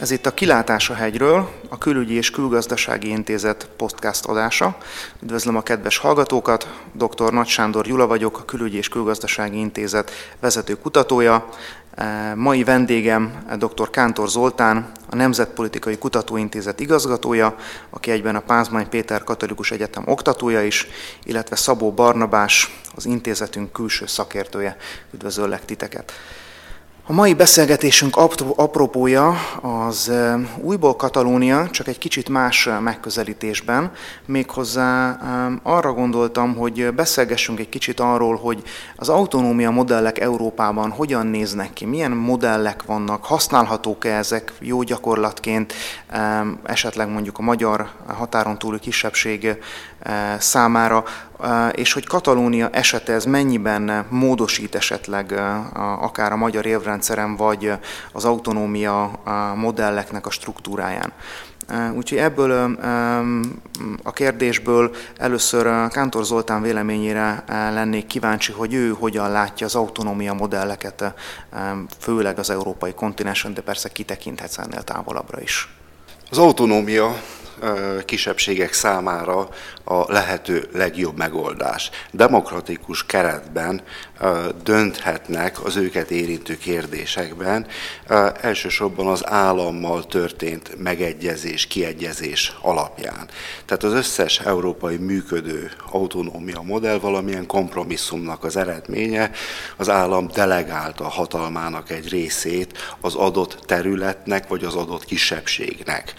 Ez itt a Kilátás a hegyről, a Külügyi és Külgazdasági Intézet podcast adása. Üdvözlöm a kedves hallgatókat, dr. Nagy Sándor Gyula vagyok, a Külügyi és Külgazdasági Intézet vezető kutatója. E, mai vendégem dr. Kántor Zoltán, a Nemzetpolitikai Kutatóintézet igazgatója, aki egyben a Pázmány Péter Katolikus Egyetem oktatója is, illetve Szabó Barnabás, az intézetünk külső szakértője. Üdvözöllek titeket! A mai beszélgetésünk apropója az újból Katalónia, csak egy kicsit más megközelítésben. Méghozzá arra gondoltam, hogy beszélgessünk egy kicsit arról, hogy az autonómia modellek Európában hogyan néznek ki, milyen modellek vannak, használhatók-e ezek jó gyakorlatként, esetleg mondjuk a magyar határon túli kisebbség számára, és hogy Katalónia esete ez mennyiben módosít esetleg akár a magyar évrendszeren, vagy az autonómia modelleknek a struktúráján. Úgyhogy ebből a kérdésből először Kántor Zoltán véleményére lennék kíváncsi, hogy ő hogyan látja az autonómia modelleket, főleg az európai kontinensen, de persze kitekinthetsz ennél távolabbra is. Az autonómia kisebbségek számára a lehető legjobb megoldás. Demokratikus keretben dönthetnek az őket érintő kérdésekben, elsősorban az állammal történt megegyezés, kiegyezés alapján. Tehát az összes európai működő autonómia modell valamilyen kompromisszumnak az eredménye, az állam delegálta hatalmának egy részét az adott területnek vagy az adott kisebbségnek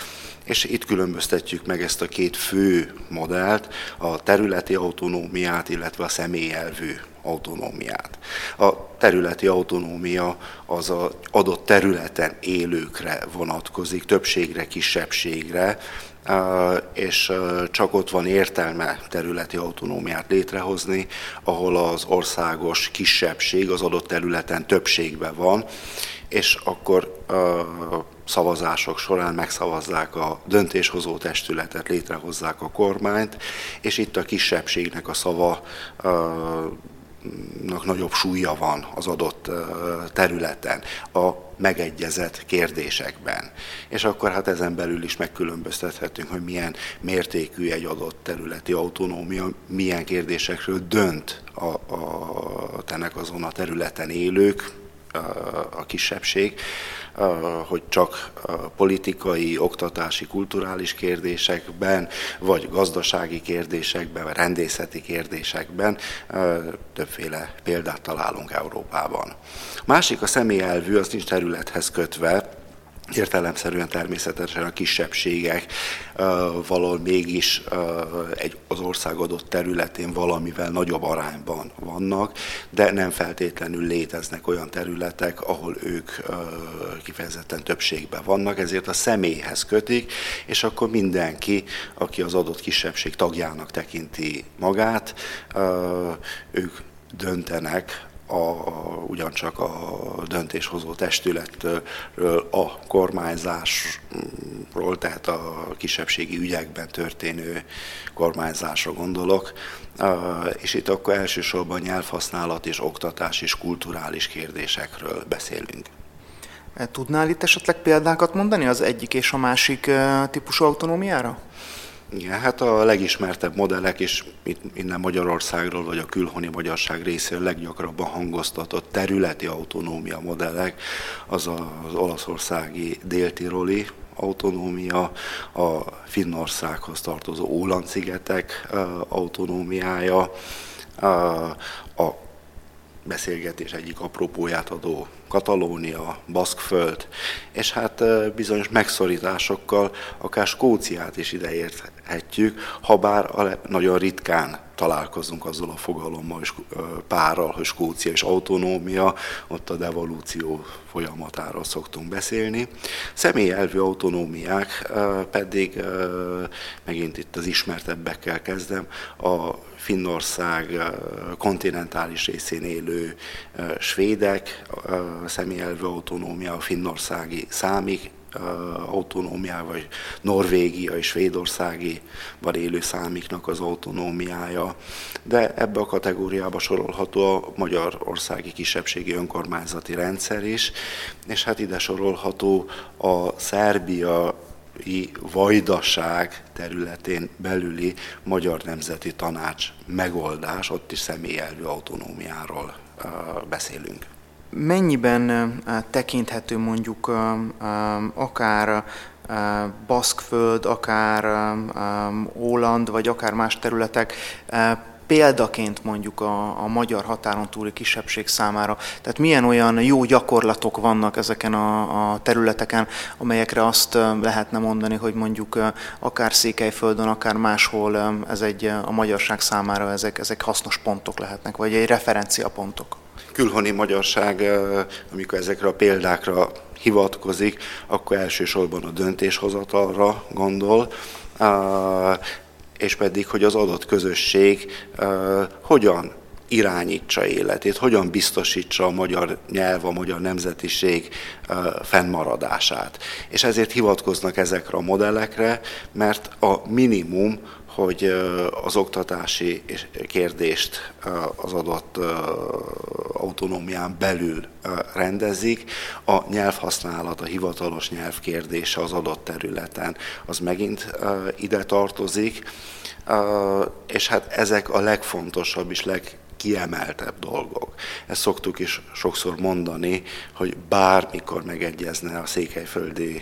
és itt különböztetjük meg ezt a két fő modellt, a területi autonómiát, illetve a személyelvű autonómiát. A területi autonómia az az adott területen élőkre vonatkozik, többségre, kisebbségre, és csak ott van értelme területi autonómiát létrehozni, ahol az országos kisebbség az adott területen többségben van, és akkor szavazások során megszavazzák a döntéshozó testületet, létrehozzák a kormányt, és itt a kisebbségnek a szava nagyobb súlya van az adott területen, a megegyezett kérdésekben. És akkor hát ezen belül is megkülönböztethetünk, hogy milyen mértékű egy adott területi autonómia, milyen kérdésekről dönt a, a, ennek azon a területen élők, a kisebbség, hogy csak politikai, oktatási, kulturális kérdésekben, vagy gazdasági kérdésekben, vagy rendészeti kérdésekben többféle példát találunk Európában. Másik a személyelvű, az nincs területhez kötve, értelemszerűen természetesen a kisebbségek valahol mégis egy, az ország adott területén valamivel nagyobb arányban vannak, de nem feltétlenül léteznek olyan területek, ahol ők kifejezetten többségben vannak, ezért a személyhez kötik, és akkor mindenki, aki az adott kisebbség tagjának tekinti magát, ők döntenek a, ugyancsak a döntéshozó testületről a kormányzásról, tehát a kisebbségi ügyekben történő kormányzásra gondolok, és itt akkor elsősorban nyelvhasználat és oktatás és kulturális kérdésekről beszélünk. Tudnál itt esetleg példákat mondani az egyik és a másik típusú autonómiára? Igen, hát a legismertebb modellek is itt innen Magyarországról, vagy a külhoni magyarság részéről leggyakrabban hangoztatott területi autonómia modellek, az az olaszországi déltiroli autonómia, a Finnországhoz tartozó Óland-szigetek autonómiája, a beszélgetés egyik apropóját adó Katalónia, Baszkföld, és hát bizonyos megszorításokkal akár Skóciát is ideérthetjük, ha bár nagyon ritkán találkozunk azzal a fogalommal és párral, hogy Skócia és autonómia, ott a devolúció folyamatáról szoktunk beszélni. Személyelvű autonómiák pedig, megint itt az ismertebbekkel kezdem, a Finnország kontinentális részén élő svédek, személyelvű autonómia, a finnországi számik autonómiával, Norvégia és Svédországi van élő számiknak az autonómiája, de ebbe a kategóriába sorolható a magyarországi kisebbségi önkormányzati rendszer is, és hát ide sorolható a Szerbia vajdaság területén belüli Magyar Nemzeti Tanács megoldás, ott is személyelvű autonómiáról beszélünk. Mennyiben tekinthető mondjuk akár Baszkföld, akár Óland, vagy akár más területek példaként mondjuk a, a magyar határon túli kisebbség számára? Tehát milyen olyan jó gyakorlatok vannak ezeken a, a területeken, amelyekre azt lehetne mondani, hogy mondjuk akár Székelyföldön, akár máshol ez egy a magyarság számára ezek, ezek hasznos pontok lehetnek, vagy egy referenciapontok? Külhoni magyarság, amikor ezekre a példákra hivatkozik, akkor elsősorban a döntéshozatalra gondol, és pedig, hogy az adott közösség hogyan irányítsa életét, hogyan biztosítsa a magyar nyelv, a magyar nemzetiség fennmaradását. És ezért hivatkoznak ezekre a modellekre, mert a minimum, hogy az oktatási kérdést az adott autonómián belül rendezik, a nyelvhasználat, a hivatalos nyelv kérdése az adott területen, az megint ide tartozik, és hát ezek a legfontosabb és leg kiemeltebb dolgok. Ezt szoktuk is sokszor mondani, hogy bármikor megegyezne a székelyföldi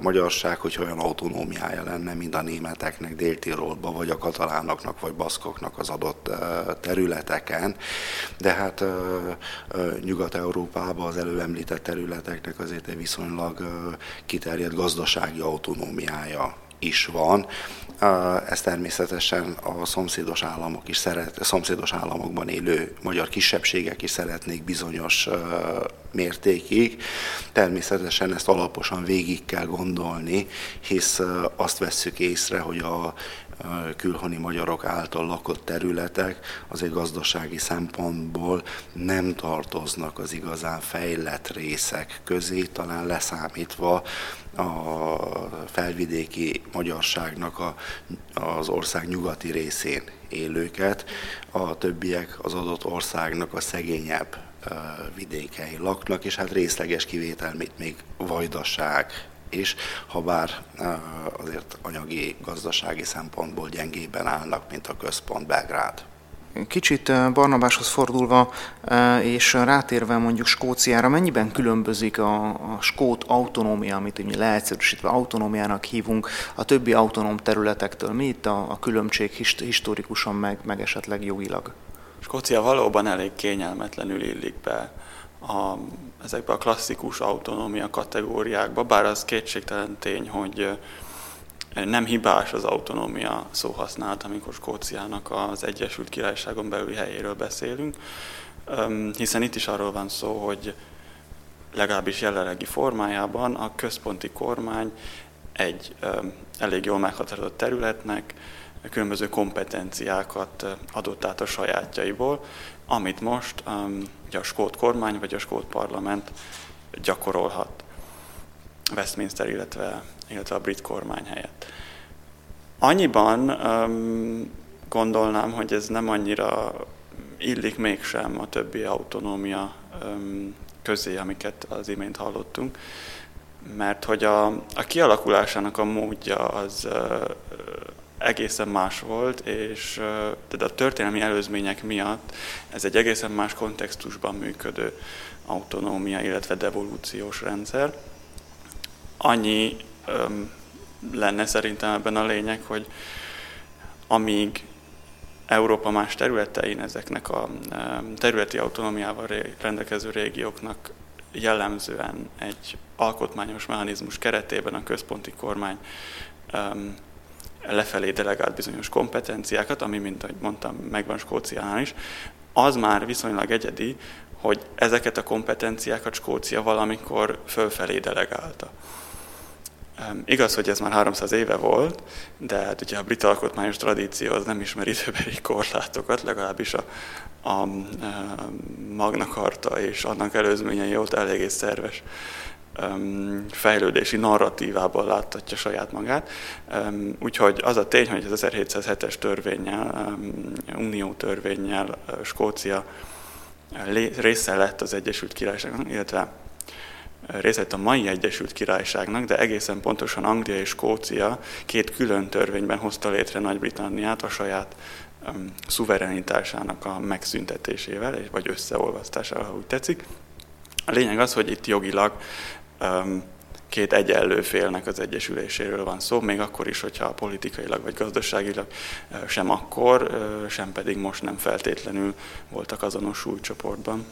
magyarság, hogy olyan autonómiája lenne, mint a németeknek Dél-Tirolba, vagy a katalánoknak, vagy baszkoknak az adott területeken. De hát Nyugat-Európában az előemlített területeknek azért egy viszonylag kiterjedt gazdasági autonómiája is van. Ez természetesen a szomszédos államok is szeret, szomszédos államokban élő magyar kisebbségek is szeretnék bizonyos mértékig. Természetesen ezt alaposan végig kell gondolni, hisz azt vesszük észre, hogy a külhoni magyarok által lakott területek azért gazdasági szempontból nem tartoznak az igazán fejlett részek közé, talán leszámítva a felvidéki magyarságnak a, az ország nyugati részén élőket, a többiek az adott országnak a szegényebb vidékein laknak, és hát részleges kivétel, mint még Vajdaság is, ha bár azért anyagi, gazdasági szempontból gyengében állnak, mint a központ Belgrád. Kicsit Barnabáshoz fordulva, és rátérve mondjuk Skóciára, mennyiben különbözik a, a skót autonómia, amit mi leegyszerűsítve autonómiának hívunk, a többi autonóm területektől? Mi itt a, a különbség historikusan, meg, meg esetleg jogilag? Skócia valóban elég kényelmetlenül illik be a, ezekbe a klasszikus autonómia kategóriákba, bár az kétségtelen tény, hogy nem hibás az autonómia szóhasználat, amikor Skóciának az Egyesült Királyságon belüli helyéről beszélünk, hiszen itt is arról van szó, hogy legalábbis jelenlegi formájában a központi kormány egy elég jól meghatározott területnek különböző kompetenciákat adott át a sajátjaiból, amit most ugye a skót kormány vagy a skót parlament gyakorolhat Westminster, illetve illetve a brit kormány helyett. Annyiban um, gondolnám, hogy ez nem annyira illik mégsem a többi autonómia um, közé, amiket az imént hallottunk, mert hogy a, a kialakulásának a módja az uh, egészen más volt, és de a történelmi előzmények miatt ez egy egészen más kontextusban működő autonómia, illetve devolúciós rendszer. Annyi öm, lenne szerintem ebben a lényeg, hogy amíg Európa más területein ezeknek a területi autonómiával rendelkező régióknak jellemzően egy alkotmányos mechanizmus keretében a központi kormány lefelé delegált bizonyos kompetenciákat, ami, mint ahogy mondtam, megvan Skóciánál is, az már viszonylag egyedi, hogy ezeket a kompetenciákat Skócia valamikor fölfelé delegálta. Igaz, hogy ez már 300 éve volt, de hát ugye a brit alkotmányos tradíció az nem ismer időbeli korlátokat, legalábbis a, a, a Magna Carta és annak előzményei ott eléggé szerves fejlődési narratívában láttatja saját magát. Úgyhogy az a tény, hogy az 1707-es törvényel, unió törvényel Skócia része lett az Egyesült Királyságnak, illetve része lett a mai Egyesült Királyságnak, de egészen pontosan Anglia és Skócia két külön törvényben hozta létre Nagy-Britanniát a saját szuverenitásának a megszüntetésével, vagy összeolvasztásával, ha úgy tetszik. A lényeg az, hogy itt jogilag két egyenlő félnek az egyesüléséről van szó, még akkor is, hogyha politikailag vagy gazdaságilag sem akkor, sem pedig most nem feltétlenül voltak azonos súlycsoportban.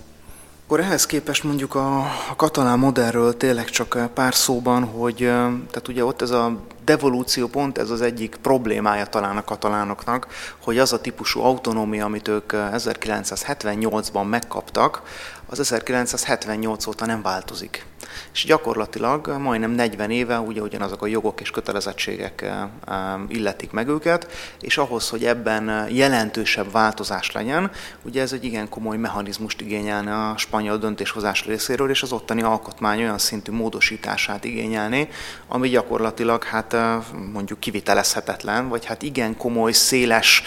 Akkor ehhez képest mondjuk a, a katalán modellről tényleg csak pár szóban, hogy tehát ugye ott ez a devolúció pont ez az egyik problémája talán a katalánoknak, hogy az a típusú autonómia, amit ők 1978-ban megkaptak, az 1978 óta nem változik. És gyakorlatilag majdnem 40 éve ugye ugyanazok a jogok és kötelezettségek eh, eh, illetik meg őket, és ahhoz, hogy ebben jelentősebb változás legyen, ugye ez egy igen komoly mechanizmust igényelne a spanyol döntéshozás részéről, és az ottani alkotmány olyan szintű módosítását igényelni, ami gyakorlatilag hát eh, mondjuk kivitelezhetetlen, vagy hát igen komoly, széles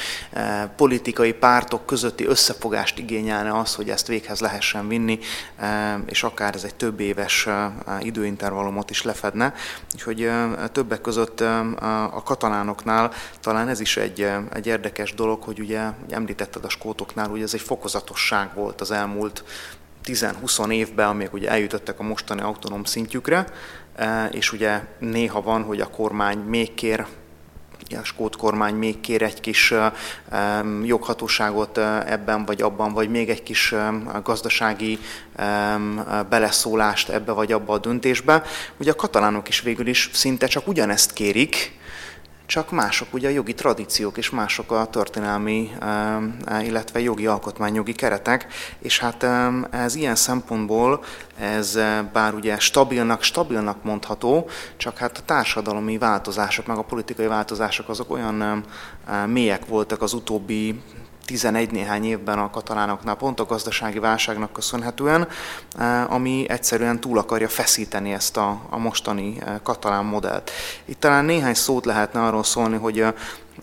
politikai pártok közötti összefogást igényelne az, hogy ezt véghez lehessen vinni, és akár ez egy több éves időintervallumot is lefedne. Úgyhogy többek között a katalánoknál talán ez is egy, egy érdekes dolog, hogy ugye említetted a skótoknál, hogy ez egy fokozatosság volt az elmúlt 10-20 évben, amíg ugye eljutottak a mostani autonóm szintjükre, és ugye néha van, hogy a kormány még kér a skót kormány még kér egy kis joghatóságot ebben vagy abban, vagy még egy kis gazdasági beleszólást ebbe vagy abba a döntésbe. Ugye a katalánok is végül is szinte csak ugyanezt kérik, csak mások ugye a jogi tradíciók, és mások a történelmi, illetve jogi alkotmányjogi keretek, és hát ez ilyen szempontból, ez bár ugye stabilnak, stabilnak mondható, csak hát a társadalmi változások, meg a politikai változások azok olyan mélyek voltak az utóbbi 11 néhány évben a katalánoknál pont a gazdasági válságnak köszönhetően, eh, ami egyszerűen túl akarja feszíteni ezt a, a mostani eh, katalán modellt. Itt talán néhány szót lehetne arról szólni, hogy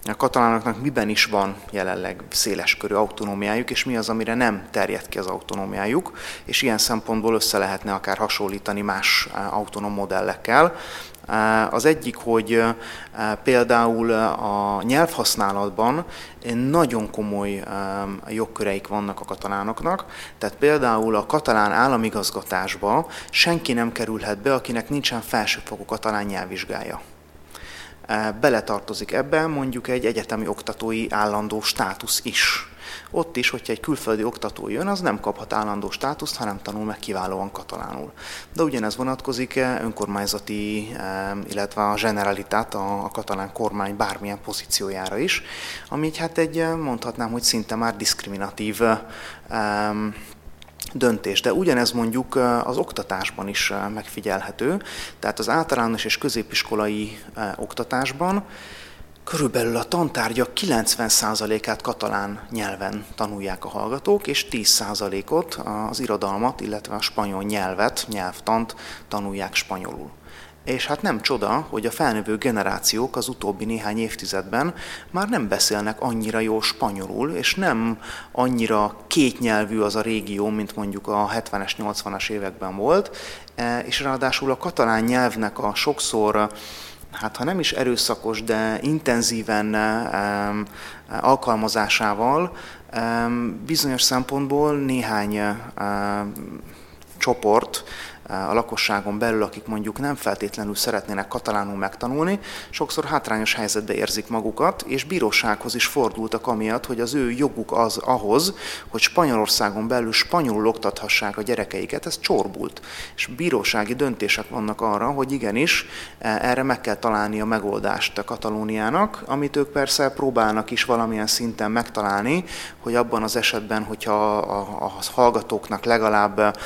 a katalánoknak miben is van jelenleg széleskörű autonómiájuk, és mi az, amire nem terjed ki az autonómiájuk, és ilyen szempontból össze lehetne akár hasonlítani más eh, autonóm modellekkel. Az egyik, hogy például a nyelvhasználatban nagyon komoly jogköreik vannak a katalánoknak, tehát például a katalán államigazgatásba senki nem kerülhet be, akinek nincsen felsőfokú katalán nyelvvizsgája beletartozik ebbe mondjuk egy egyetemi oktatói állandó státusz is. Ott is, hogyha egy külföldi oktató jön, az nem kaphat állandó státuszt, hanem tanul meg kiválóan katalánul. De ugyanez vonatkozik önkormányzati, illetve a generalitát, a, katalán kormány bármilyen pozíciójára is, ami hát egy, mondhatnám, hogy szinte már diszkriminatív döntés. De ugyanez mondjuk az oktatásban is megfigyelhető, tehát az általános és középiskolai oktatásban Körülbelül a tantárgyak 90%-át katalán nyelven tanulják a hallgatók, és 10%-ot az irodalmat, illetve a spanyol nyelvet, nyelvtant tanulják spanyolul. És hát nem csoda, hogy a felnövő generációk az utóbbi néhány évtizedben már nem beszélnek annyira jó spanyolul, és nem annyira kétnyelvű az a régió, mint mondjuk a 70-es, 80-as években volt, e, és ráadásul a katalán nyelvnek a sokszor hát ha nem is erőszakos, de intenzíven um, alkalmazásával um, bizonyos szempontból néhány csoport a lakosságon belül, akik mondjuk nem feltétlenül szeretnének katalánul megtanulni, sokszor hátrányos helyzetbe érzik magukat, és bírósághoz is fordultak amiatt, hogy az ő joguk az ahhoz, hogy Spanyolországon belül spanyolul oktathassák a gyerekeiket, ez csorbult. És bírósági döntések vannak arra, hogy igenis e, erre meg kell találni a megoldást a Katalóniának, amit ők persze próbálnak is valamilyen szinten megtalálni, hogy abban az esetben, hogyha a, a, hallgatóknak legalább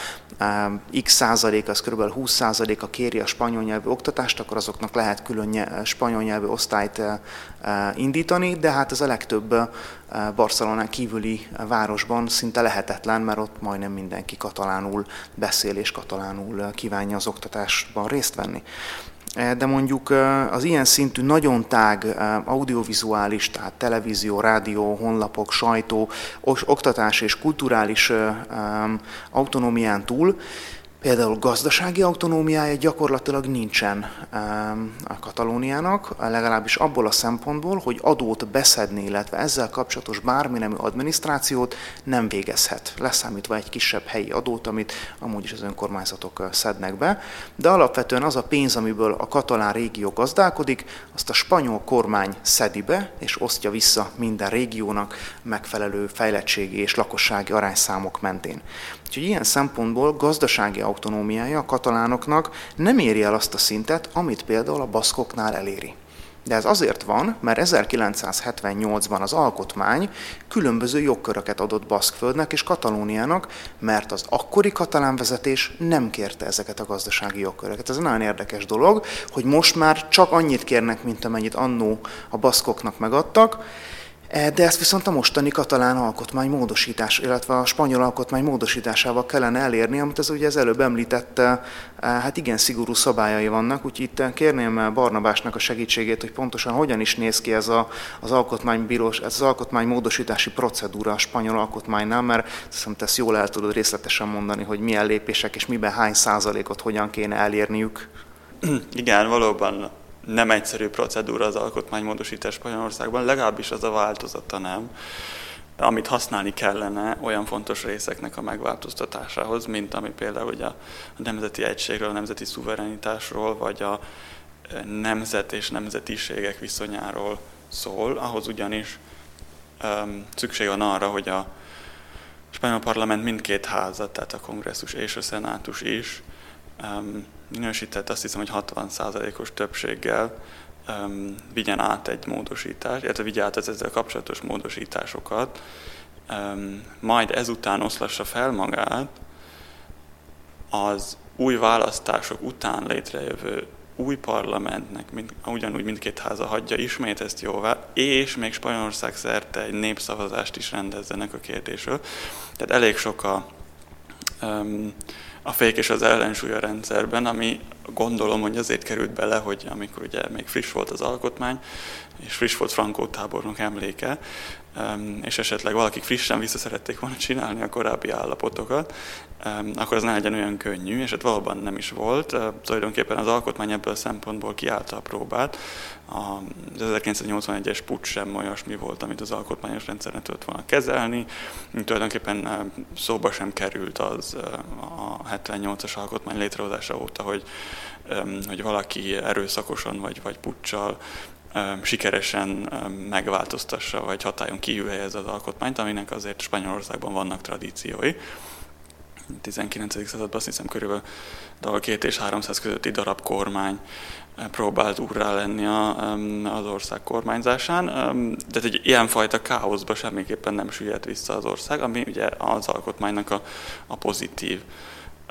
x százalék, az kb. 20 százaléka kéri a spanyol nyelvű oktatást, akkor azoknak lehet külön spanyol nyelvű osztályt indítani, de hát ez a legtöbb Barcelonán kívüli városban szinte lehetetlen, mert ott majdnem mindenki katalánul beszél és katalánul kívánja az oktatásban részt venni. De mondjuk az ilyen szintű nagyon tág audiovizuális, tehát televízió, rádió, honlapok, sajtó, oktatás és kulturális autonómián túl Például gazdasági autonómiája gyakorlatilag nincsen a Katalóniának, legalábbis abból a szempontból, hogy adót beszedni, illetve ezzel kapcsolatos bármi nemű adminisztrációt nem végezhet, leszámítva egy kisebb helyi adót, amit amúgy is az önkormányzatok szednek be. De alapvetően az a pénz, amiből a katalán régió gazdálkodik, azt a spanyol kormány szedi be, és osztja vissza minden régiónak megfelelő fejlettségi és lakossági arányszámok mentén. Úgyhogy ilyen szempontból gazdasági autonómiája a katalánoknak nem éri el azt a szintet, amit például a baszkoknál eléri. De ez azért van, mert 1978-ban az alkotmány különböző jogköröket adott Baszkföldnek és Katalóniának, mert az akkori katalán vezetés nem kérte ezeket a gazdasági jogköröket. Ez egy nagyon érdekes dolog, hogy most már csak annyit kérnek, mint amennyit annó a baszkoknak megadtak, de ezt viszont a mostani katalán alkotmány módosítás, illetve a spanyol alkotmány módosításával kellene elérni, amit az ugye az előbb említette, e, hát igen szigorú szabályai vannak, úgyhogy itt kérném Barnabásnak a segítségét, hogy pontosan hogyan is néz ki ez a, az, alkotmánybírós, ez az alkotmány módosítási procedúra a spanyol alkotmánynál, mert hiszem, te ezt jól el tudod részletesen mondani, hogy milyen lépések és miben hány százalékot hogyan kéne elérniük. Igen, valóban nem egyszerű procedúra az alkotmánymódosítás Spanyolországban, legalábbis az a változata nem, amit használni kellene olyan fontos részeknek a megváltoztatásához, mint ami például ugye a nemzeti egységről, a nemzeti szuverenitásról, vagy a e, nemzet és nemzetiségek viszonyáról szól, ahhoz ugyanis um, szükség van arra, hogy a spanyol parlament mindkét házat, tehát a kongresszus és a szenátus is minősített, azt hiszem, hogy 60%-os többséggel um, vigyen át egy módosítás, illetve vigye át az ezzel kapcsolatos módosításokat, um, majd ezután oszlassa fel magát az új választások után létrejövő új parlamentnek, mind, ugyanúgy mindkét háza hagyja ismét ezt jóvá, és még Spanyolország szerte egy népszavazást is rendezzenek a kérdésről. Tehát elég sok a um, a fék és az ellensúly a rendszerben, ami gondolom, hogy azért került bele, hogy amikor ugye még friss volt az alkotmány, és friss volt Frankó tábornok emléke, és esetleg valakik frissen vissza szerették volna csinálni a korábbi állapotokat, akkor az ne legyen olyan könnyű, és hát valóban nem is volt. Tulajdonképpen az alkotmány ebből a szempontból kiállta a próbát. Az 1981-es pucs sem olyasmi volt, amit az alkotmányos rendszer ne tudott volna kezelni. Tulajdonképpen szóba sem került az a 78-as alkotmány létrehozása óta, hogy, hogy valaki erőszakosan vagy, vagy puccsal sikeresen megváltoztassa, vagy hatályon kívül helyez az alkotmányt, aminek azért Spanyolországban vannak tradíciói. 19. században azt hiszem körülbelül a két és 300 közötti darab kormány próbált úrrá lenni a, az ország kormányzásán, de egy ilyenfajta káoszba semmiképpen nem süllyedt vissza az ország, ami ugye az alkotmánynak a, a pozitív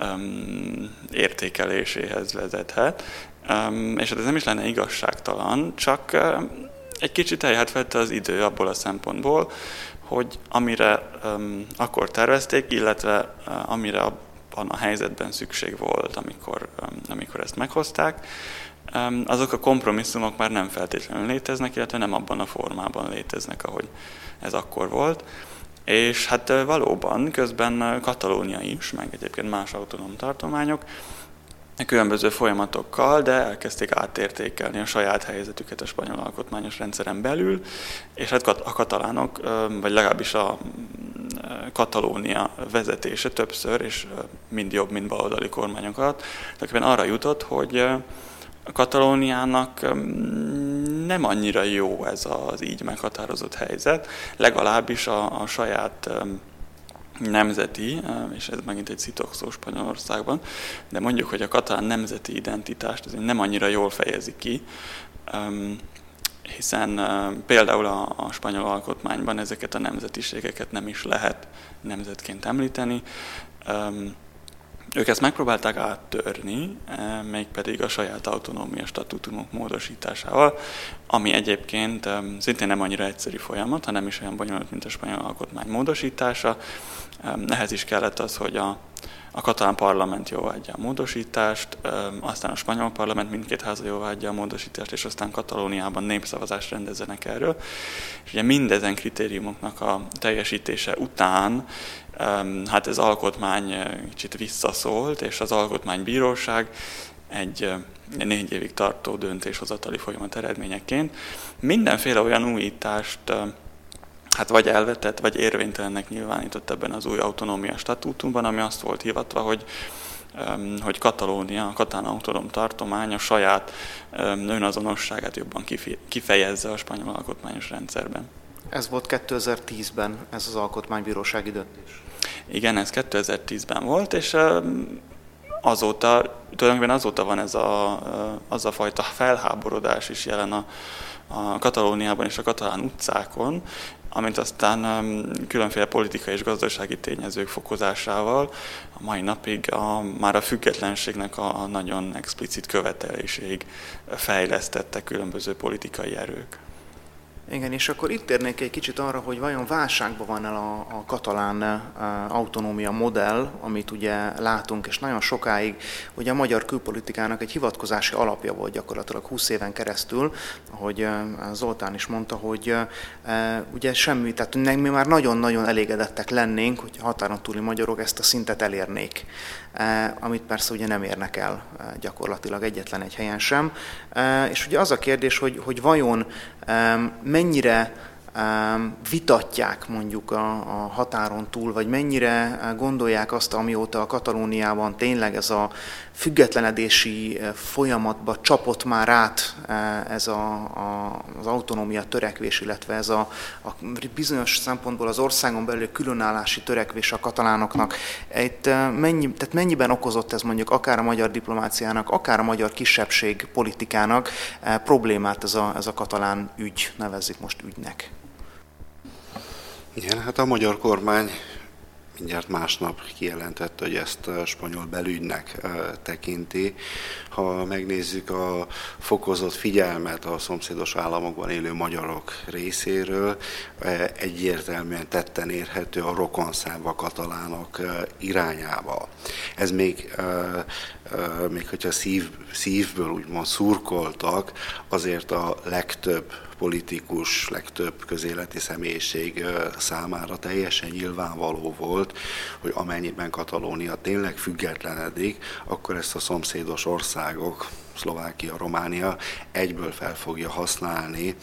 um, értékeléséhez vezethet. Um, és hát ez nem is lenne igazságtalan, csak um, egy kicsit elját vette az idő abból a szempontból, hogy amire um, akkor tervezték, illetve uh, amire abban a helyzetben szükség volt, amikor, um, amikor ezt meghozták, um, azok a kompromisszumok már nem feltétlenül léteznek, illetve nem abban a formában léteznek, ahogy ez akkor volt. És hát valóban közben Katalónia is, meg egyébként más autonóm tartományok különböző folyamatokkal, de elkezdték átértékelni a saját helyzetüket a spanyol alkotmányos rendszeren belül, és hát a katalánok, vagy legalábbis a Katalónia vezetése többször, és mind jobb, mind baloldali kormányokat, tulajdonképpen arra jutott, hogy a Katalóniának nem annyira jó ez az így meghatározott helyzet, legalábbis a, a saját nemzeti, és ez megint egy szitokszó Spanyolországban, de mondjuk, hogy a katalán nemzeti identitást azért nem annyira jól fejezi ki, hiszen például a, a spanyol alkotmányban ezeket a nemzetiségeket nem is lehet nemzetként említeni, ők ezt megpróbálták áttörni, mégpedig a saját autonómia statútumok módosításával, ami egyébként szintén nem annyira egyszerű folyamat, hanem is olyan bonyolult, mint a spanyol alkotmány módosítása. Ehhez is kellett az, hogy a a katalán parlament jóvágyja a módosítást, aztán a spanyol parlament mindkét háza jóvágyja a módosítást, és aztán Katalóniában népszavazást rendezzenek erről. És ugye mindezen kritériumoknak a teljesítése után hát ez alkotmány kicsit visszaszólt, és az alkotmánybíróság egy négy évig tartó döntéshozatali folyamat eredményeként mindenféle olyan újítást hát vagy elvetett, vagy érvénytelennek nyilvánított ebben az új autonómia statútumban, ami azt volt hivatva, hogy hogy Katalónia, a katán autonóm tartomány a saját önazonosságát jobban kifejezze a spanyol alkotmányos rendszerben. Ez volt 2010-ben, ez az alkotmánybírósági döntés. Igen, ez 2010-ben volt, és azóta, tulajdonképpen azóta van ez a, az a fajta felháborodás is jelen a, a Katalóniában és a katalán utcákon, amint aztán különféle politikai és gazdasági tényezők fokozásával a mai napig a, már a függetlenségnek a, a nagyon explicit követeléség fejlesztette különböző politikai erők. Igen, és akkor itt térnék egy kicsit arra, hogy vajon válságban van el a, a katalán a, eh, autonómia modell, amit ugye látunk, és nagyon sokáig ugye a magyar külpolitikának egy hivatkozási alapja volt gyakorlatilag 20 éven keresztül, ahogy eh, Zoltán is mondta, hogy e, ugye semmi, tehát mi már nagyon-nagyon elégedettek lennénk, hogy határon túli magyarok ezt a szintet elérnék. Amit persze ugye nem érnek el gyakorlatilag egyetlen egy helyen sem. És ugye az a kérdés, hogy, hogy vajon mennyire vitatják mondjuk a, a határon túl, vagy mennyire gondolják azt, amióta a Katalóniában tényleg ez a függetlenedési folyamatba csapott már át ez a, a, az autonómia törekvés, illetve ez a, a bizonyos szempontból az országon belül különállási törekvés a katalánoknak. Itt mennyi, tehát mennyiben okozott ez mondjuk akár a magyar diplomáciának, akár a magyar kisebbség politikának problémát ez a, ez a katalán ügy, nevezzük most ügynek? Igen, hát a magyar kormány mindjárt másnap kijelentette, hogy ezt a spanyol belügynek tekinti. Ha megnézzük a fokozott figyelmet a szomszédos államokban élő magyarok részéről, egyértelműen tetten érhető a rokonszámba katalánok irányába. Ez még, még hogyha szív, szívből úgymond szurkoltak, azért a legtöbb politikus, legtöbb közéleti személyiség számára teljesen nyilvánvaló volt, hogy amennyiben Katalónia tényleg függetlenedik, akkor ezt a szomszédos országok, Szlovákia, Románia egyből fel fogja használni,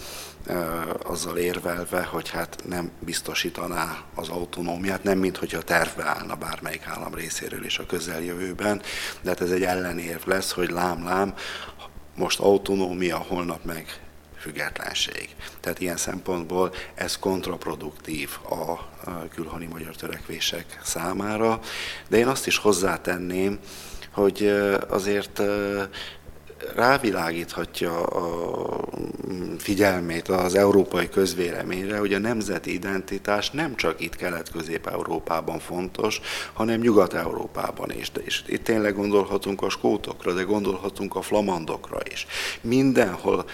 azzal érvelve, hogy hát nem biztosítaná az autonómiát, nem mint hogyha tervbe állna bármelyik állam részéről is a közeljövőben, de hát ez egy ellenérv lesz, hogy lám-lám, most autonómia, holnap meg függetlenség. Tehát ilyen szempontból ez kontraproduktív a külhoni magyar törekvések számára, de én azt is hozzátenném, hogy azért rávilágíthatja a figyelmét az európai közvéleményre, hogy a nemzeti identitás nem csak itt Kelet-Közép-Európában fontos, hanem Nyugat-Európában is. És itt tényleg gondolhatunk a skótokra, de gondolhatunk a flamandokra is. Mindenhol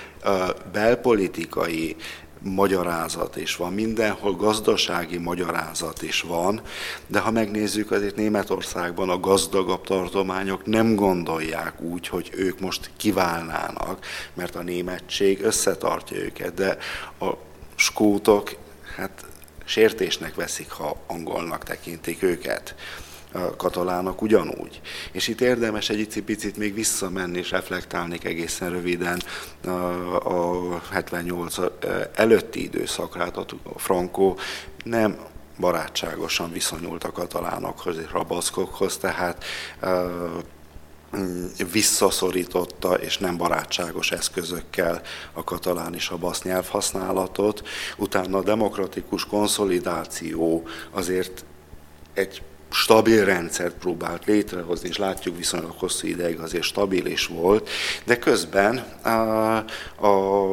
belpolitikai magyarázat is van, mindenhol gazdasági magyarázat is van, de ha megnézzük, azért Németországban a gazdagabb tartományok nem gondolják úgy, hogy ők most kiválnának, mert a németség összetartja őket, de a skótok hát sértésnek veszik, ha angolnak tekintik őket a katalánok ugyanúgy. És itt érdemes egy picit még visszamenni, és reflektálni egészen röviden a 78 előtti időszakra, a Franco nem barátságosan viszonyult a katalánokhoz és rabaszkokhoz, tehát visszaszorította és nem barátságos eszközökkel a katalán és a basz nyelvhasználatot. Utána a demokratikus konszolidáció azért egy stabil rendszert próbált létrehozni, és látjuk viszonylag hosszú ideig azért stabil is volt, de közben a, a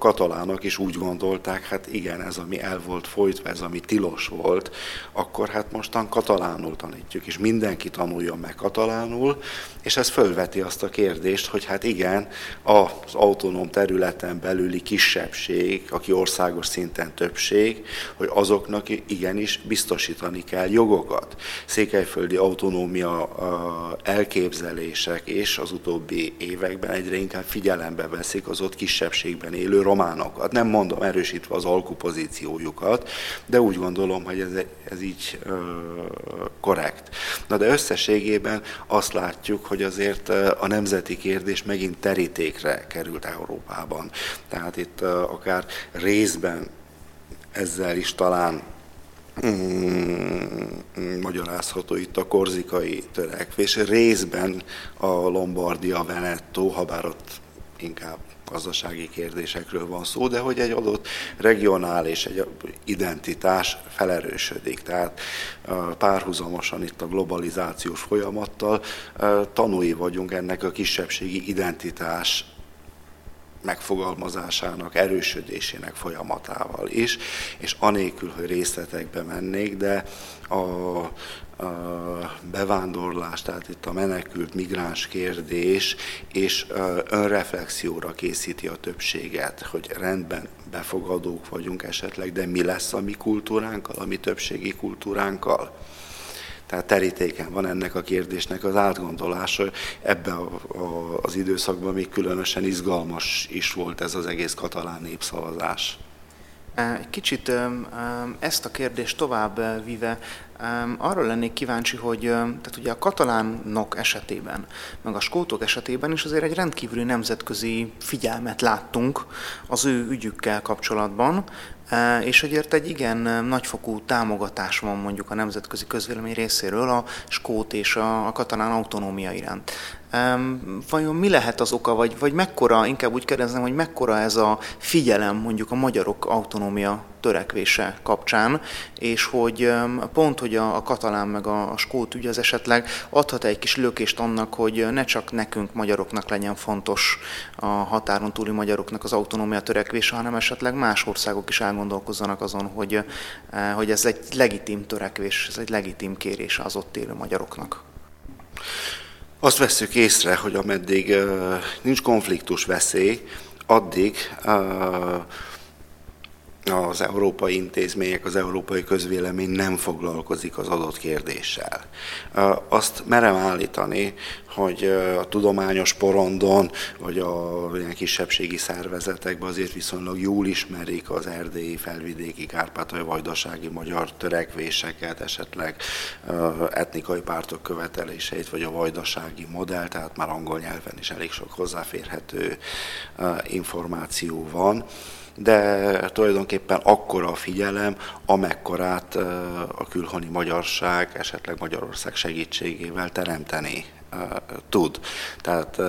katalánok is úgy gondolták, hát igen, ez ami el volt folytva, ez ami tilos volt, akkor hát mostan katalánul tanítjuk, és mindenki tanuljon meg katalánul, és ez fölveti azt a kérdést, hogy hát igen, az autonóm területen belüli kisebbség, aki országos szinten többség, hogy azoknak igenis biztosítani kell jogokat. Székelyföldi autonómia elképzelések és az utóbbi években egyre inkább figyelembe veszik az ott kisebbségben élő románokat. Nem mondom erősítve az alkupozíciójukat, de úgy gondolom, hogy ez, ez így ö, korrekt. Na de összességében azt látjuk, hogy azért a nemzeti kérdés megint terítékre került Európában. Tehát itt akár részben ezzel is talán mm, magyarázható itt a korzikai törekvés. Részben a Lombardia, Veneto, ha bár ott inkább gazdasági kérdésekről van szó, de hogy egy adott regionális egy identitás felerősödik. Tehát párhuzamosan itt a globalizációs folyamattal tanúi vagyunk ennek a kisebbségi identitás megfogalmazásának, erősödésének folyamatával is, és anélkül, hogy részletekbe mennék, de a, bevándorlás, tehát itt a menekült migráns kérdés, és önreflexióra készíti a többséget, hogy rendben befogadók vagyunk esetleg, de mi lesz a mi kultúránkkal, a mi többségi kultúránkkal? Tehát terítéken van ennek a kérdésnek az átgondolása. Ebben az időszakban még különösen izgalmas is volt ez az egész katalán népszavazás. Egy kicsit ezt a kérdést tovább vive, arról lennék kíváncsi, hogy tehát ugye a katalánok esetében, meg a skótok esetében is azért egy rendkívüli nemzetközi figyelmet láttunk az ő ügyükkel kapcsolatban, és azért egy igen nagyfokú támogatás van mondjuk a nemzetközi közvélemény részéről a skót és a, katalán autonómia iránt. Vajon mi lehet az oka, vagy, vagy mekkora, inkább úgy kérdezem, hogy mekkora ez a figyelem mondjuk a magyarok autonómia törekvése kapcsán, és hogy pont, hogy a, a katalán meg a, a skót ügy az esetleg adhat egy kis lökést annak, hogy ne csak nekünk magyaroknak legyen fontos a határon túli magyaroknak az autonómia törekvése, hanem esetleg más országok is elgondolkozzanak azon, hogy, eh, hogy ez egy legitim törekvés, ez egy legitim kérése az ott élő magyaroknak. Azt veszük észre, hogy ameddig nincs konfliktus veszély, addig az európai intézmények, az európai közvélemény nem foglalkozik az adott kérdéssel. Azt merem állítani, hogy a tudományos porondon, vagy a ilyen kisebbségi szervezetekben azért viszonylag jól ismerik az erdélyi, felvidéki, kárpátai, vajdasági magyar törekvéseket, esetleg etnikai pártok követeléseit, vagy a vajdasági modell, tehát már angol nyelven is elég sok hozzáférhető információ van de tulajdonképpen akkora a figyelem, amekkorát a külhoni magyarság esetleg Magyarország segítségével teremteni tud. Tehát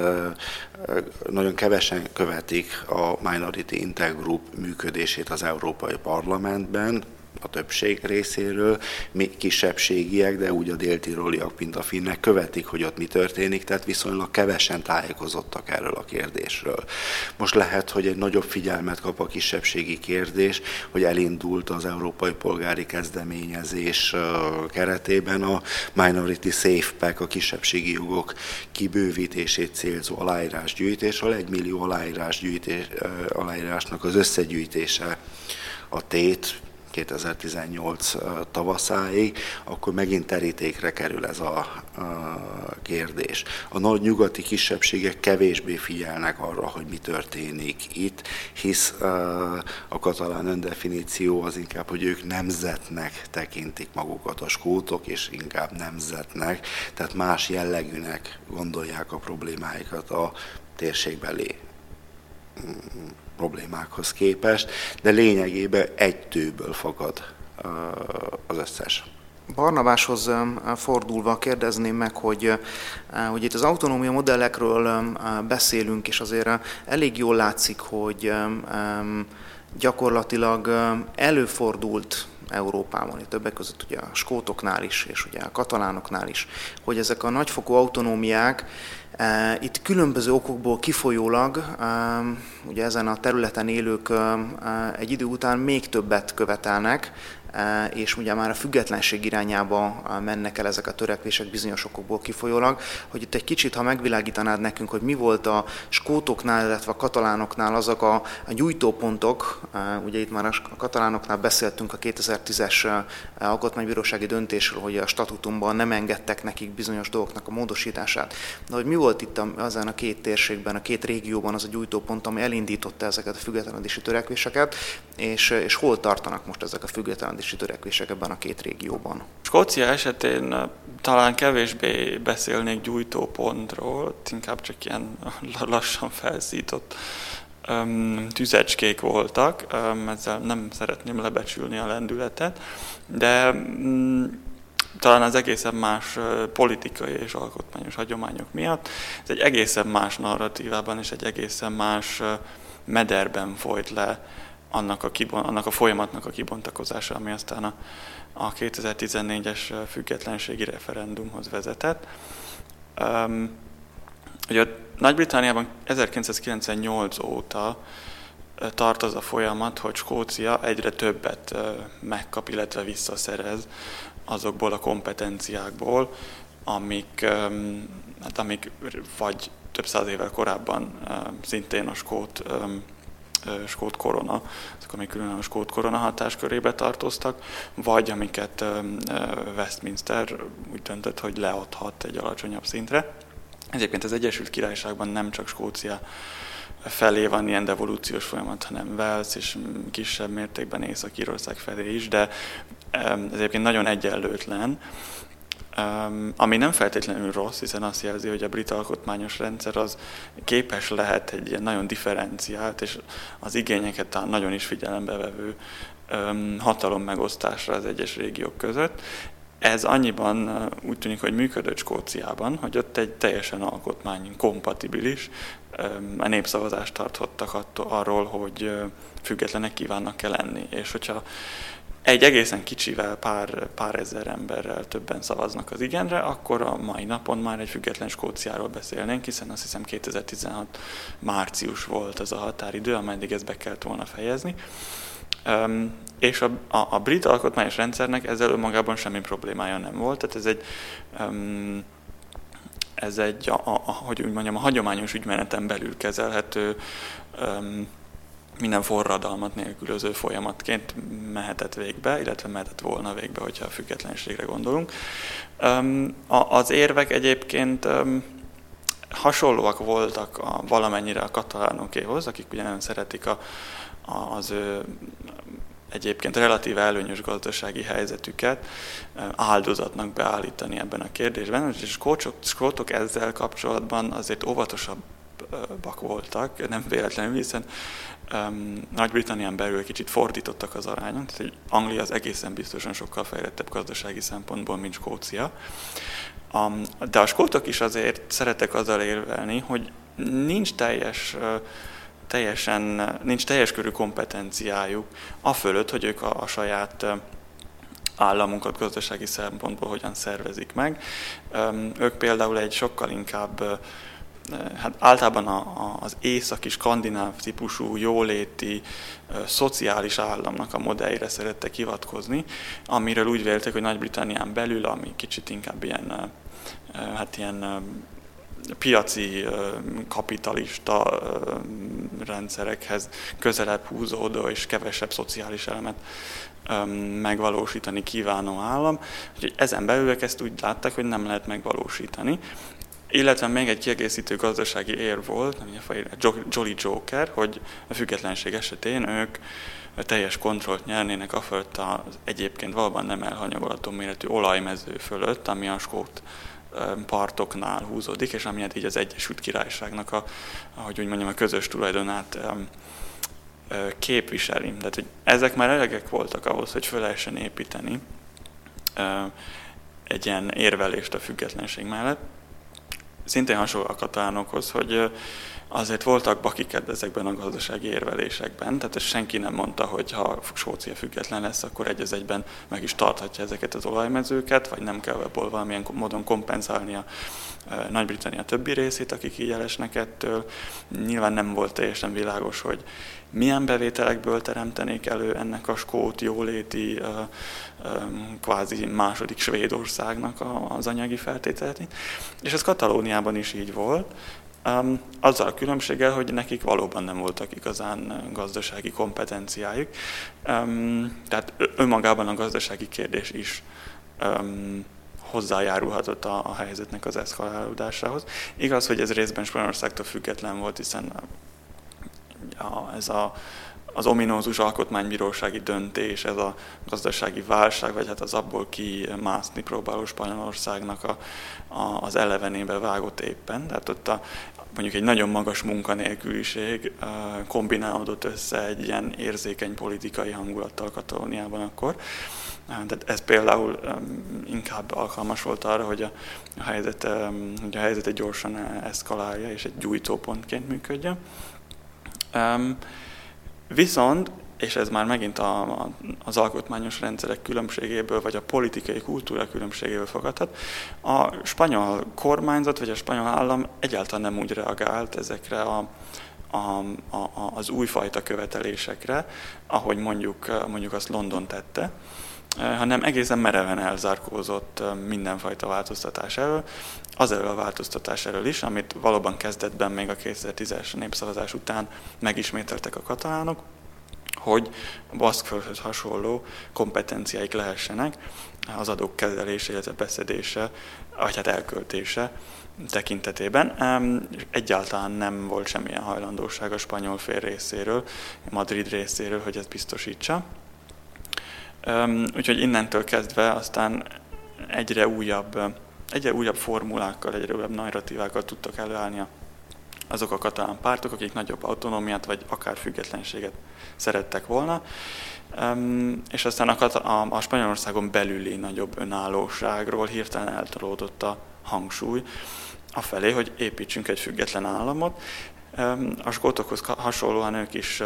nagyon kevesen követik a Minority Intergroup működését az Európai Parlamentben, a többség részéről, mi kisebbségiek, de úgy a déltiroliak, mint a finnek követik, hogy ott mi történik, tehát viszonylag kevesen tájékozottak erről a kérdésről. Most lehet, hogy egy nagyobb figyelmet kap a kisebbségi kérdés, hogy elindult az Európai Polgári Kezdeményezés keretében a Minority Safe Pack, a kisebbségi jogok kibővítését célzó aláírásgyűjtés, ahol egy millió aláírásgyűjtés, aláírásnak az összegyűjtése a tét, 2018 tavaszáig, akkor megint terítékre kerül ez a, kérdés. A nagy nyugati kisebbségek kevésbé figyelnek arra, hogy mi történik itt, hisz a katalán öndefiníció az inkább, hogy ők nemzetnek tekintik magukat a skótok, és inkább nemzetnek, tehát más jellegűnek gondolják a problémáikat a térségbeli problémákhoz képest, de lényegében egy tőből fakad az összes. Barnabáshoz fordulva kérdezném meg, hogy, hogy itt az autonómia modellekről beszélünk, és azért elég jól látszik, hogy gyakorlatilag előfordult Európában, többek között ugye a skótoknál is, és ugye a katalánoknál is, hogy ezek a nagyfokú autonómiák Itt különböző okokból kifolyólag, ugye ezen a területen élők egy idő után még többet követelnek, és ugye már a függetlenség irányába eh, mennek el ezek a törekvések bizonyos okokból kifolyólag, hogy itt egy kicsit, ha megvilágítanád nekünk, hogy mi volt a skótoknál, illetve a katalánoknál azok a, a gyújtópontok, eh, ugye itt már a katalánoknál beszéltünk a 2010-es alkotmánybírósági döntésről, hogy a statutumban nem engedtek nekik bizonyos dolgoknak a módosítását. De hogy mi volt itt azon a két térségben, a két régióban az a gyújtópont, ami elindította ezeket a függetlenedési törekvéseket, és, és hol tartanak most ezek a függetlenedési fejlesztési törekvések ebben a két régióban. Skócia esetén talán kevésbé beszélnék gyújtópontról, inkább csak ilyen lassan felszított tüzecskék voltak, ezzel nem szeretném lebecsülni a lendületet, de mm, talán az egészen más politikai és alkotmányos hagyományok miatt. Ez egy egészen más narratívában és egy egészen más mederben folyt le annak a, kibon, annak a folyamatnak a kibontakozása, ami aztán a, a 2014-es függetlenségi referendumhoz vezetett. Um, ugye Nagy-Britániában 1998 óta tart az a folyamat, hogy Skócia egyre többet megkap, illetve visszaszerez azokból a kompetenciákból, amik, hát amik vagy több száz évvel korábban szintén a skót skót korona, azok, amik külön a skót korona hatáskörébe tartoztak, vagy amiket Westminster úgy döntött, hogy leadhat egy alacsonyabb szintre. Egyébként az Egyesült Királyságban nem csak Skócia felé van ilyen devolúciós folyamat, hanem Wales és kisebb mértékben Észak-Írország felé is, de ez egyébként nagyon egyenlőtlen, Um, ami nem feltétlenül rossz, hiszen azt jelzi, hogy a brit alkotmányos rendszer az képes lehet egy ilyen nagyon differenciált és az igényeket talán nagyon is figyelembe vevő um, hatalom megosztásra az egyes régiók között. Ez annyiban úgy tűnik, hogy működött Skóciában, hogy ott egy teljesen alkotmány kompatibilis um, a népszavazást tartottak attól, arról, hogy függetlenek kívánnak-e lenni. És hogyha egy egészen kicsivel, pár, pár ezer emberrel többen szavaznak az igenre, akkor a mai napon már egy független Skóciáról beszélnénk, hiszen azt hiszem 2016 március volt az a határidő, ameddig ezt be kellett volna fejezni. Um, és a, a, a brit alkotmányos rendszernek ezzel önmagában semmi problémája nem volt, tehát ez egy um, ez egy, a, a, a, hogy úgy mondjam, a hagyományos ügymeneten belül kezelhető um, minden forradalmat nélkülöző folyamatként mehetett végbe, illetve mehetett volna végbe, hogyha a függetlenségre gondolunk. Az érvek egyébként hasonlóak voltak a, valamennyire a katalánokéhoz, akik ugye nagyon szeretik a, az ő egyébként relatív előnyös gazdasági helyzetüket áldozatnak beállítani ebben a kérdésben, és a skótok ezzel kapcsolatban azért óvatosabbak voltak, nem véletlenül, hiszen um, Nagy-Britannián belül kicsit fordítottak az arányok, tehát hogy Anglia az egészen biztosan sokkal fejlettebb gazdasági szempontból, mint Skócia. Um, de a skótok is azért szeretek azzal érvelni, hogy nincs teljes teljesen, nincs teljes körű kompetenciájuk a fölött, hogy ők a, a saját államunkat gazdasági szempontból hogyan szervezik meg. Ők például egy sokkal inkább hát általában a, a, az északi skandináv típusú jóléti szociális államnak a modelljére szerettek hivatkozni, amiről úgy vélték, hogy Nagy-Britannián belül, ami kicsit inkább ilyen, hát ilyen piaci kapitalista rendszerekhez közelebb húzódó és kevesebb szociális elemet megvalósítani kívánó állam. Úgyhogy ezen belül ezt úgy látták, hogy nem lehet megvalósítani. Illetve még egy kiegészítő gazdasági ér volt, ami a Jolly Joker, hogy a függetlenség esetén ők teljes kontrollt nyernének a fölött az egyébként valóban nem elhanyagolható méretű olajmező fölött, ami a skót partoknál húzódik, és amiért így az Egyesült Királyságnak a, ahogy úgy mondjam, a közös tulajdonát képviseli. Tehát, hogy ezek már elegek voltak ahhoz, hogy föl építeni egy ilyen érvelést a függetlenség mellett szintén hasonló a katalánokhoz, hogy azért voltak bakiked ezekben a gazdasági érvelésekben, tehát senki nem mondta, hogy ha Skócia független lesz, akkor egy az egyben meg is tarthatja ezeket az olajmezőket, vagy nem kell ebből valamilyen módon kompenzálnia Nagy-Britannia többi részét, akik így elesnek ettől. Nyilván nem volt teljesen világos, hogy milyen bevételekből teremtenék elő ennek a skót jóléti kvázi második Svédországnak az anyagi feltételeit. És ez Katalóniában is így volt, Um, azzal a különbséggel, hogy nekik valóban nem voltak igazán gazdasági kompetenciájuk. Tehát önmagában a gazdasági kérdés is hozzájárulhatott a, a helyzetnek az eszkalálódásához. Igaz, hogy ez részben Spanyolországtól független volt, hiszen a, ez a, az ominózus alkotmánybírósági döntés, ez a gazdasági válság, vagy hát az abból kimászni próbáló Spanyolországnak a, a, az elevenébe vágott éppen. Tehát ott a, mondjuk egy nagyon magas munkanélküliség kombinálódott össze egy ilyen érzékeny politikai hangulattal Katalóniában akkor. Tehát ez például inkább alkalmas volt arra, hogy a, a, helyzet, hogy a helyzetet gyorsan eszkalálja és egy gyújtópontként működjön. Viszont és ez már megint a, a, az alkotmányos rendszerek különbségéből, vagy a politikai kultúra különbségéből fogadhat. A spanyol kormányzat, vagy a spanyol állam egyáltalán nem úgy reagált ezekre a, a, a, az újfajta követelésekre, ahogy mondjuk, mondjuk azt London tette, hanem egészen mereven elzárkózott mindenfajta változtatás elől, az elől a változtatás elől is, amit valóban kezdetben még a 2010-es népszavazás után megismételtek a katalánok, hogy a hasonló kompetenciáik lehessenek az adók kezelése, illetve beszedése, vagy hát elköltése tekintetében. Egyáltalán nem volt semmilyen hajlandóság a spanyol fél részéről, Madrid részéről, hogy ezt biztosítsa. Úgyhogy innentől kezdve aztán egyre újabb, egyre újabb formulákkal, egyre újabb narratívákkal tudtak előállni azok a katalán pártok, akik nagyobb autonómiát vagy akár függetlenséget szerettek volna, és aztán a, a, a Spanyolországon belüli nagyobb önállóságról hirtelen eltolódott a hangsúly afelé, hogy építsünk egy független államot, a skótokhoz hasonlóan ők is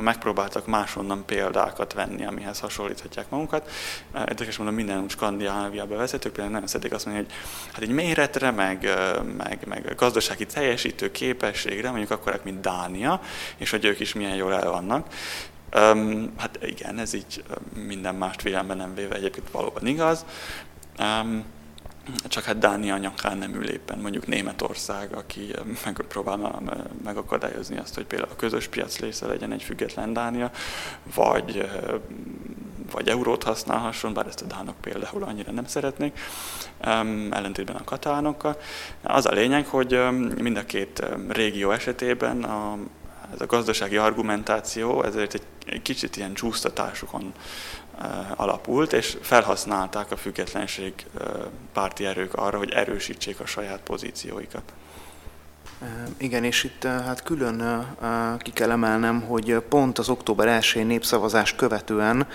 megpróbáltak máshonnan példákat venni, amihez hasonlíthatják magukat. Érdekes mondom, minden Skandináviába vezetők például nagyon szeretik azt mondani, hogy hát egy méretre, meg, meg, meg gazdasági teljesítő képességre, mondjuk akkor, mint Dánia, és hogy ők is milyen jól el vannak. Um, hát igen, ez így minden mást figyelembe nem véve egyébként valóban igaz. Um, csak hát Dánia nyakán nem ül éppen mondjuk Németország, aki megpróbálna megakadályozni azt, hogy például a közös piac része legyen egy független Dánia, vagy, vagy eurót használhasson, bár ezt a dánok például annyira nem szeretnék, ellentétben a katánokkal. Az a lényeg, hogy mind a két régió esetében a, ez a gazdasági argumentáció ezért egy kicsit ilyen csúsztatásokon alapult, és felhasználták a függetlenség párti erők arra, hogy erősítsék a saját pozícióikat. Igen, és itt hát külön ki kell emelnem, hogy pont az október 1 népszavazás követően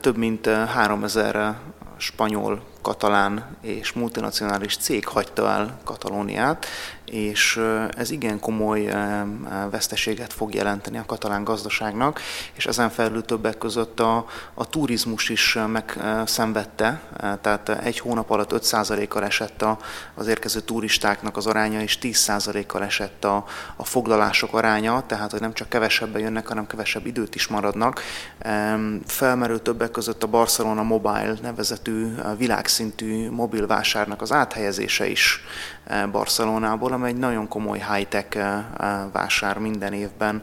több mint 3000 spanyol, katalán és multinacionális cég hagyta el Katalóniát, és ez igen komoly veszteséget fog jelenteni a katalán gazdaságnak, és ezen felül többek között a, a turizmus is megszenvedte, tehát egy hónap alatt 5%-kal esett a, az érkező turistáknak az aránya, és 10%-kal esett a, a foglalások aránya, tehát hogy nem csak kevesebben jönnek, hanem kevesebb időt is maradnak. Felmerül többek között a Barcelona Mobile nevezetű világszintű mobilvásárnak az áthelyezése is Barcelonából, egy nagyon komoly high-tech eh, eh, vásár minden évben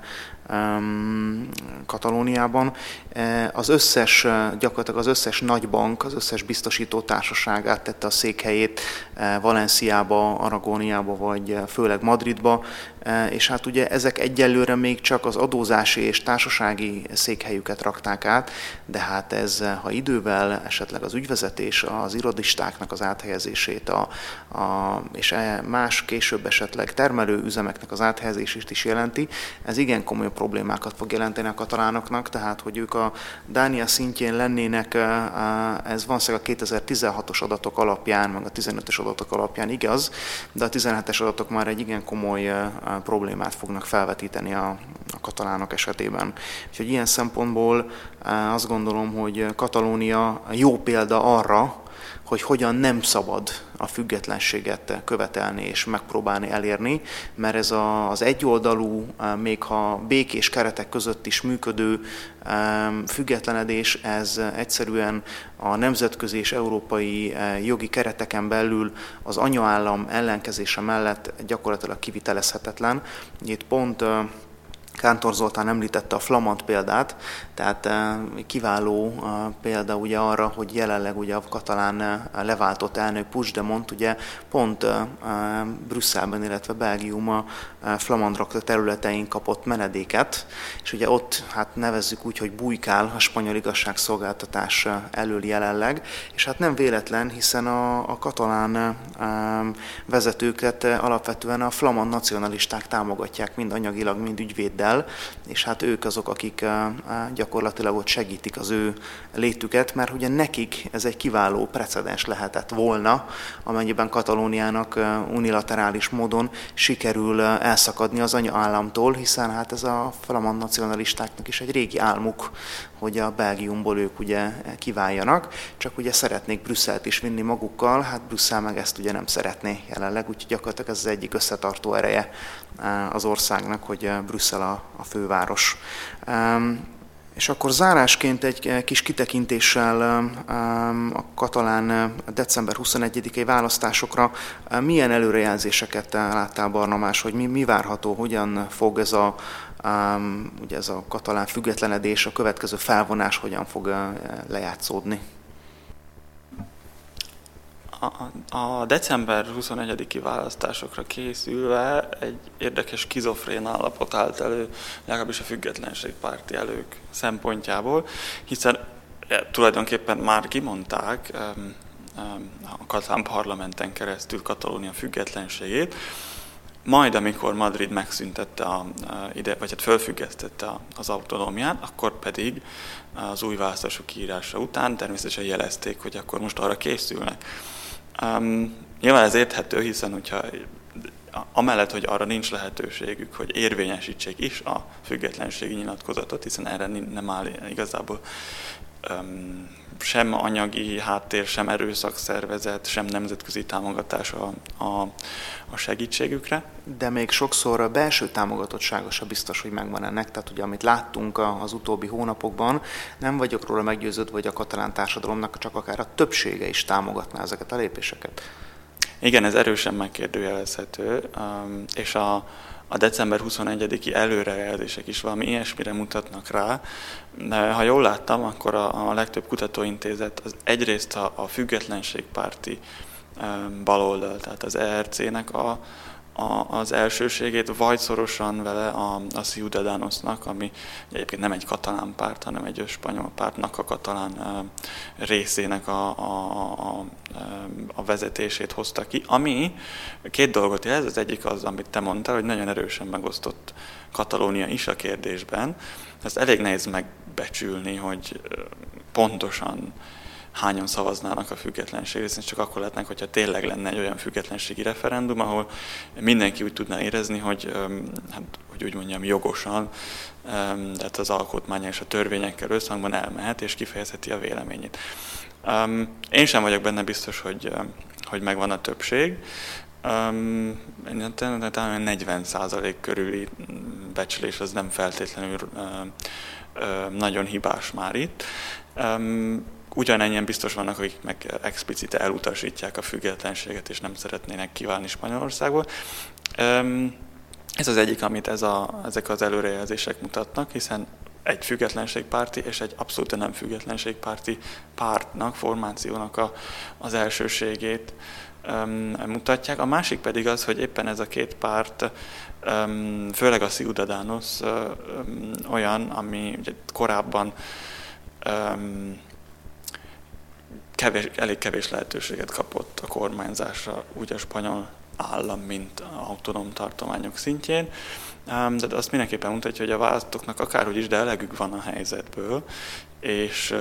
Katalóniában. Eh, az összes, gyakorlatilag az összes nagy bank, az összes biztosító társaságát tette a székhelyét Valenciába, Aragóniába, vagy főleg Madridba, és hát ugye ezek egyelőre még csak az adózási és társasági székhelyüket rakták át, de hát ez, ha idővel esetleg az ügyvezetés, az irodistáknak az áthelyezését, a, a, és e más később esetleg termelő üzemeknek az áthelyezését is jelenti, ez igen komoly legnagyobb problémákat fog jelenteni a katalánoknak, tehát hogy ők a Dánia szintjén lennének, ez valószínűleg a 2016-os adatok alapján, meg a 15-ös adatok alapján igaz, de a 17-es adatok már egy igen komoly problémát fognak felvetíteni a, a katalánok esetében. Úgyhogy ilyen szempontból azt gondolom, hogy Katalónia jó példa arra, hogy hogyan nem szabad a függetlenséget követelni és megpróbálni elérni, mert ez az egyoldalú, még ha békés keretek között is működő függetlenedés, ez egyszerűen a nemzetközi és európai jogi kereteken belül az anyaállam ellenkezése mellett gyakorlatilag kivitelezhetetlen. Itt pont Kántor Zoltán említette a flamand példát, tehát eh, kiváló eh, példa ugye arra, hogy jelenleg ugye a katalán eh, leváltott elnök Puigdemont ugye pont Brüsszelben, illetve Belgium a flamandrok területein kapott menedéket, és ugye ott hát nevezzük úgy, hogy bujkál a spanyol igazságszolgáltatás elől jelenleg, és hát nem véletlen, hiszen a, a katalán vezetőket alapvetően a flamand nacionalisták támogatják mind anyagilag, mind ügyvéddel, és hát ők azok, akik gyakorlatilag ott segítik az ő létüket, mert ugye nekik ez egy kiváló precedens lehetett volna, amennyiben Katalóniának unilaterális módon sikerül elszakadni az anyaállamtól, hiszen hát ez a flamand nacionalistáknak is egy régi álmuk, hogy a Belgiumból ők ugye kiváljanak, csak ugye szeretnék Brüsszelt is vinni magukkal, hát Brüsszel meg ezt ugye nem szeretné jelenleg, úgyhogy gyakorlatilag ez az egyik összetartó ereje az országnak, hogy Brüsszel a, a főváros. És akkor zárásként egy kis kitekintéssel a katalán december 21-i választásokra milyen előrejelzéseket láttál Barnamás, hogy mi, mi várható, hogyan fog ez a, ugye ez a katalán függetlenedés, a következő felvonás hogyan fog lejátszódni? A, december 21-i választásokra készülve egy érdekes kizofrén állapot állt elő, legalábbis a függetlenségpárti elők szempontjából, hiszen e, tulajdonképpen már kimondták a katalán parlamenten keresztül Katalónia függetlenségét, majd, amikor Madrid megszüntette, a, a, ide, vagy hát fölfüggesztette az autonómiát, akkor pedig az új választások írása után természetesen jelezték, hogy akkor most arra készülnek. Um, nyilván ez érthető, hiszen hogyha amellett, hogy arra nincs lehetőségük, hogy érvényesítsék is a függetlenségi nyilatkozatot, hiszen erre nem áll igazából sem anyagi háttér, sem erőszakszervezet, sem nemzetközi támogatás a, a, a segítségükre. De még sokszor a belső támogatottsága sem biztos, hogy megvan ennek. Tehát ugye, amit láttunk az utóbbi hónapokban, nem vagyok róla meggyőződve, hogy a katalán társadalomnak csak akár a többsége is támogatná ezeket a lépéseket. Igen, ez erősen megkérdőjelezhető, és a, a december 21-i előrejelzések is valami ilyesmire mutatnak rá. De ha jól láttam, akkor a, a legtöbb kutatóintézet az egyrészt a, a függetlenségpárti baloldal, tehát az ERC-nek a, a, az elsőségét, vagy vele a, a Ciudadanosnak, ami egyébként nem egy katalán párt, hanem egy spanyol pártnak a katalán uh, részének a, a, a, a vezetését hozta ki, ami két dolgot jelez, az egyik az, amit te mondtál, hogy nagyon erősen megosztott Katalónia is a kérdésben. Ezt elég nehéz megbecsülni, hogy pontosan hányan szavaznának a függetlenségre, hiszen csak akkor lehetnek, hogyha tényleg lenne egy olyan függetlenségi referendum, ahol mindenki úgy tudná érezni, hogy, hát, hogy úgy mondjam, jogosan, tehát az alkotmánya és a törvényekkel összhangban elmehet és kifejezheti a véleményét. Én sem vagyok benne biztos, hogy, hogy megvan a többség. Um, talán 40% körüli becslés az nem feltétlenül nagyon hibás már itt. Ugyanennyien biztos vannak, akik meg explicite elutasítják a függetlenséget, és nem szeretnének kiválni Spanyolországból. Ez az egyik, amit ez a, ezek az előrejelzések mutatnak, hiszen egy függetlenségpárti és egy abszolút nem függetlenségpárti pártnak, formációnak a, az elsőségét um, mutatják. A másik pedig az, hogy éppen ez a két párt, um, főleg a Ciudadanos um, olyan, ami ugye korábban um, kevés, elég kevés lehetőséget kapott a kormányzásra úgy a spanyol állam, mint autonóm tartományok szintjén. De azt mindenképpen mutatja, hogy a vállalatoknak akárhogy is, de elegük van a helyzetből, és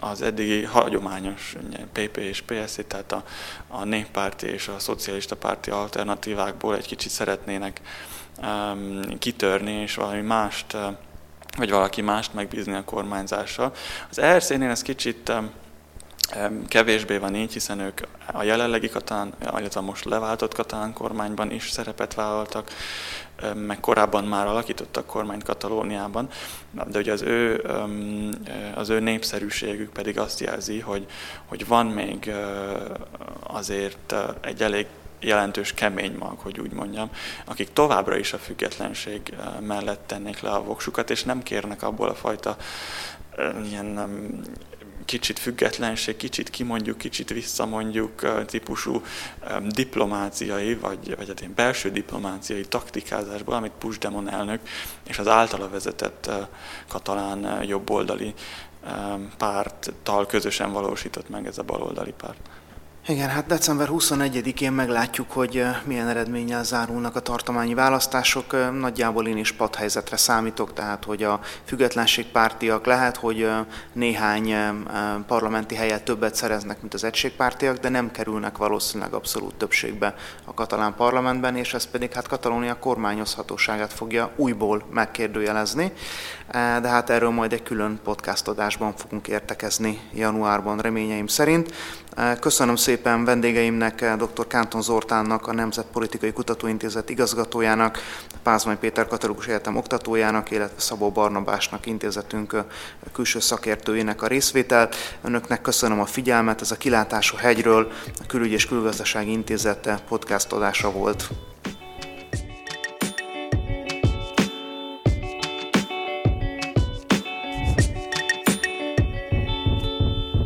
az eddigi hagyományos PP és PSZ, tehát a, a néppárti és a szocialista párti alternatívákból egy kicsit szeretnének kitörni, és valami mást, vagy valaki mást megbízni a kormányzással. Az ERC-nél ez kicsit Kevésbé van így, hiszen ők a jelenlegi Katán, illetve most leváltott Katán kormányban is szerepet vállaltak, meg korábban már alakítottak kormányt Katalóniában, de ugye az ő, az ő népszerűségük pedig azt jelzi, hogy, hogy van még azért egy elég jelentős kemény mag, hogy úgy mondjam, akik továbbra is a függetlenség mellett tennék le a voksukat, és nem kérnek abból a fajta ilyen kicsit függetlenség, kicsit kimondjuk, kicsit visszamondjuk típusú diplomáciai, vagy, vagy hát én belső diplomáciai taktikázásból, amit Puigdemont elnök és az általa vezetett katalán jobboldali párttal közösen valósított meg ez a baloldali párt. Igen, hát december 21-én meglátjuk, hogy milyen eredménnyel zárulnak a tartományi választások. Nagyjából én is padhelyzetre számítok, tehát hogy a függetlenségpártiak lehet, hogy néhány parlamenti helyet többet szereznek, mint az egységpártiak, de nem kerülnek valószínűleg abszolút többségbe a katalán parlamentben, és ez pedig hát Katalónia kormányozhatóságát fogja újból megkérdőjelezni. De hát erről majd egy külön podcast adásban fogunk értekezni januárban reményeim szerint. Köszönöm szépen vendégeimnek, dr. Kánton Zortánnak, a Nemzetpolitikai Kutatóintézet igazgatójának, Pázmány Péter Katolikus Egyetem oktatójának, illetve Szabó Barnabásnak intézetünk külső szakértőjének a részvételt. Önöknek köszönöm a figyelmet, ez a Kilátású hegyről a Külügy és Külgazdasági Intézete podcast adása volt.